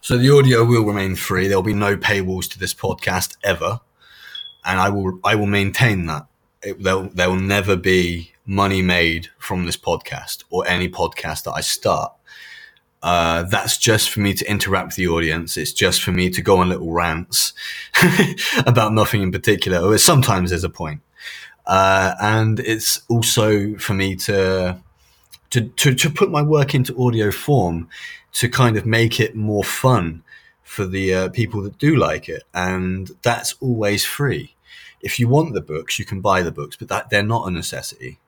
So the audio will remain free. There'll be no paywalls to this podcast ever, and I will I will maintain that. It, there there will never be money made from this podcast or any podcast that I start. Uh, that's just for me to interact with the audience. It's just for me to go on little rants about nothing in particular. Or sometimes there's a point. Uh, and it's also for me to, to, to, to put my work into audio form to kind of make it more fun for the uh, people that do like it. And that's always free. If you want the books, you can buy the books, but that they're not a necessity.